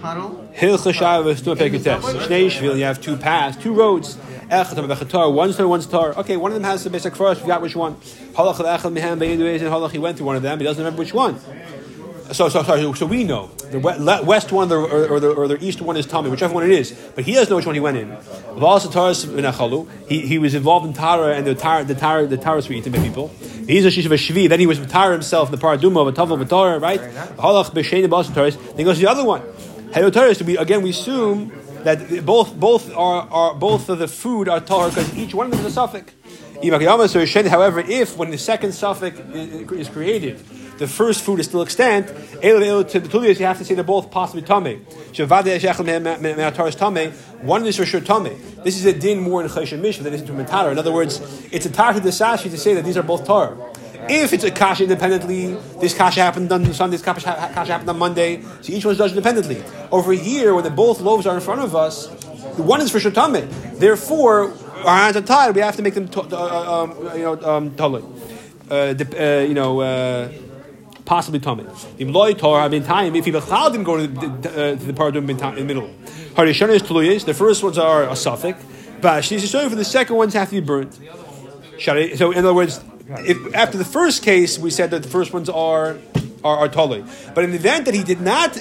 Hilcha Shabbos Stu Pekates. Shnei Shvil, you have two paths, two roads. Echad Bechatar, one's tar, one's tar. Okay, one of them has the basic for us. We got which one. Halach Echad Mehem Bein and Halach. He went through one of them. He doesn't remember which one. So, so sorry. So we know the west one or, or, the, or the east one is Tommy, whichever one it is. But he doesn't know which one he went in. Also, Taurus Menachalu. He he was involved in Tara and the Tara the Tara the Taras were eaten by people. He's a Shishav Shvi. Then he was with Tara himself the Paraduma of a Tavel Tara, right? Halach B'Shein. Then he goes to the other one. Hayo Taurus. We again we assume that both both are, are both of the food are Torah because each one of them is a suffix. However, if when the second suffix is created, the first food is still extant, you have to say they're both possibly tame. One is for sure tame. This is a din more in chayshim mishva than it is to mentara. In other words, it's a tar to the sashi to say that these are both tar. If it's a kasha independently, this kasha happened on Sunday, this kasha, kasha happened on Monday, so each one's judged independently. Over here, when the both loaves are in front of us, the one is for tame. Therefore, our hands are tied. We have to make them, to, uh, um, you know, um, totally. Uh, uh, you know, uh, possibly tummy. If loy Torah bin time, if he bechal didn't go to the, uh, the paradum in the middle. Harishon is tuluyis. The first ones are a suffix. But she's showing for the second ones have to be burnt. So in other words, if after the first case we said that the first ones are are, are totally. But in the event that he did not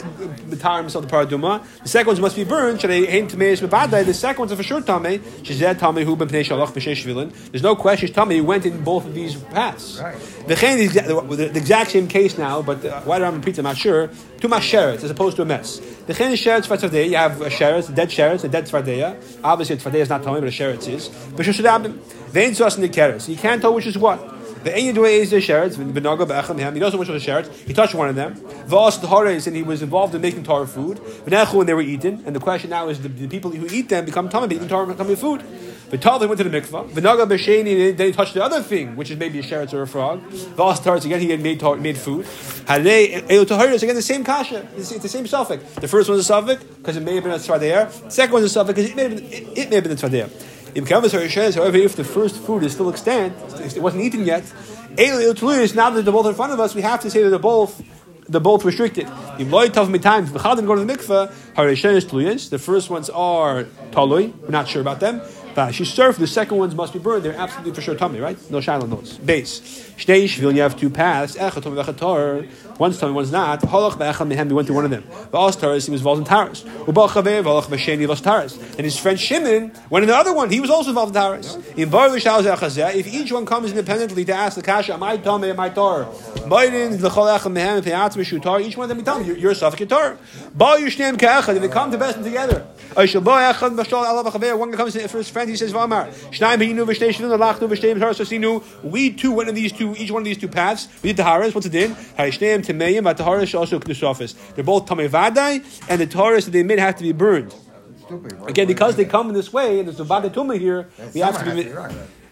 retire himself to paraduma, the second ones must be burned. Should they hint to me as the second ones are for sure tame. There's no question tame. He went in both of these paths. The, the, the exact same case now, but uh, why do I'm repeat? I'm not sure. Two sheretz as opposed to a mess. The chen is sheretz tzvadei. You have a sheretz, a dead sheretz, a dead tzvadeya. Obviously, a tzvadeya is not tame, but a sheretz is. But sus in the keres. You can't tell which is what. The Ein Yedua is the sheretz. V'naga be'echem He doesn't which was the sheretz. He touched one of them. V'as the hares, and he was involved in making Torah food. V'nechu, when they were eaten. And the question now is, the, people who eat them become tummy, eating Torah, becoming food. V'tal, they went to the mikvah. V'naga b'sheni, then he touched the other thing, which is maybe a sheretz or a frog. V'as taretz, again, he had made, tar- made food. Halei, elu taharis, again, the same kasha. It's, it's the same suffix. The first one's a suffix, because it may have been a tzvadeir. The second one's a suffix, because it may have been, it, may have been a However, if the first food is still extant, if it wasn't eaten yet, now that they're both in front of us, we have to say that they're both they're both restricted. If go to the mikveh, The first ones are talui. We're not sure about them. She served. The second ones must be burned. They're absolutely for sure tummy, right? No shiloh notes. Base. Shnei shvil. You have two paths. Echad tummy v'echatar. One's tummy, one's not. Halach v'echad mehem. We went to one of them. V'as taras. He was involved in taras. Ubal chaver v'halach v'sheni v'as taras. And his friend Shimon went in the other one. He was also involved in taras. In bar v'shal. If each one comes independently to ask the kasha, am I tummy, am I tar? Biden l'chol echad mehem pe'atz v'shutar. Each one of them be tummy. You're a suffix tar. Bal yushneim ka'echad. If they come to best together. One comes to his friend, he says, Vamar, we two went in these two, each one of these two paths. We did the Haras, what's it in? Harishneim, Temeim, but the also Knusofis. They're both Tamevadai, and the Taurus that they made have to be burned. Again, because they come in this way, and there's a Vada Tuma here, we have to be.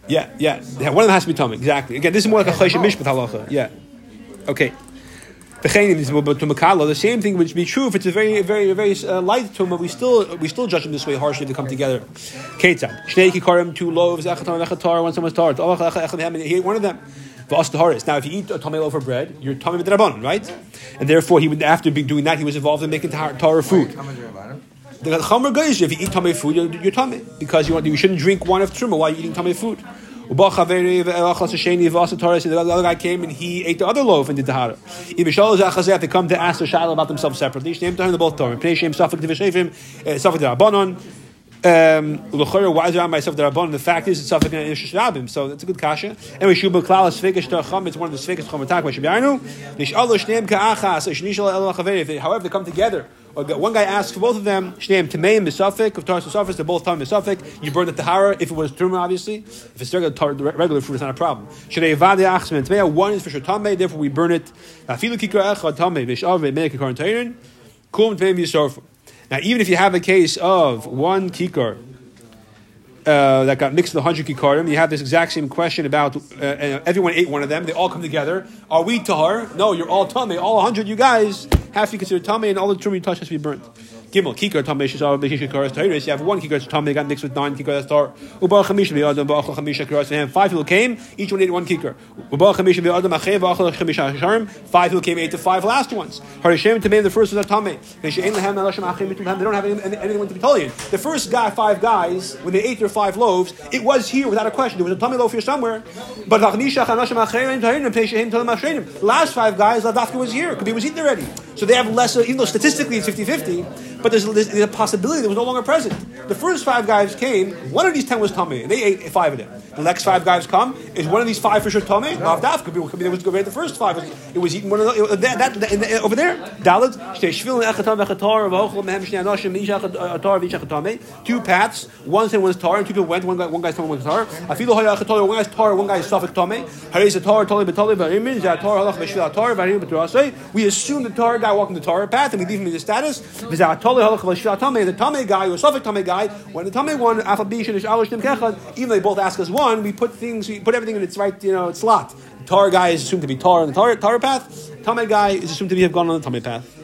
Yeah, yeah, yeah. One of them has to be Tumah, exactly. Again, this is more like a Chayshim Mishpat halacha. Yeah. Okay. The same thing would be true if it's a very, very, very uh, light tumah. We still, we still judge them this way harshly if they come together. Ketzad, shnei kikarim, two loaves, echatar, echatar, one someone's tar. He ate one of them. Now, if you eat a tummy loaf of bread, you're tummy with rabbanon, right? And therefore, he would after doing that, he was involved in making tar food. The chamer if you eat tummy food, you're, you're tummy because you want you shouldn't drink one of truma while you're eating tummy food. The other guy came and he ate the other loaf and did the hara. If they come to ask the shadow about themselves separately, they're both Torah. Pnei Shem Safik Divishevim, Safik Rabbanon. Um, why is on myself the Rabbanon? The fact is, it's Safik and Ish Rabbim, so that's a good kasha. Anyway, Shubal Klal Sfikish Chum, it's one of the Sfikish Chaveri. However, they come together. One guy asks for both of them, Shneim Tameim Misafik, of Taras Misafik, they're both Tam Misafik. You burn the Tahara if it was Truma, obviously. If it's regular, regular food, it's not a problem. Shnei Vadi Achsman Tmeya, one is for sure Tamei, therefore we burn it. Tamei. Now, even if you have a case of one Kikar, uh, that got mixed with 100 kikarim. You have this exact same question about uh, everyone ate one of them. They all come together. Are we tahar? No, you're all tummy. All 100 you guys have to be considered tummy, and all the truma you touch has to be burnt. Gimel, kikar tamei shishar b'shishar karas tahiris. You have one kikar tamei got mixed with nine kikar that's tar. Ubar chamisha b'yadam b'achal chamisha karas him. Five people came, each one ate one kikar. Ubar chamisha b'yadam achev b'achal chamisha hasharim. Five people came, ate the five last ones. Harishem tamei the first was a tamei. They don't have anyone to be told The first guy, five guys, when they ate their five loaves, it was here without a question. There was a tummy loaf here somewhere. But last five guys, Ladafka was here. Could be was eaten already. So they have less, even though statistically it's 50-50, but there's, there's, a possibility that was no longer present. The first five guys came, one of these ten was tummy, and they ate five of them. The next five guys come, is one of these five for sure tummy? No, Daf could be, could be there was the first five. It was eaten one of the, that, that, that, over there. Dalit, two paths, one said one is tar, and two people went, one guy, one guy's tummy, one tar. I feel one guy's tar, one guy's suffix tummy. We assume the tar guy walking the tar path, and we leave him in his status. The Tame guy or Suffolk Tame guy, when the Tame one, even though they both ask us one, we put things, we put everything in its right, you know, its slot. The Tar guy is assumed to be Tar on the Tar, tar path. Tame guy is assumed to be have gone on the Tame path.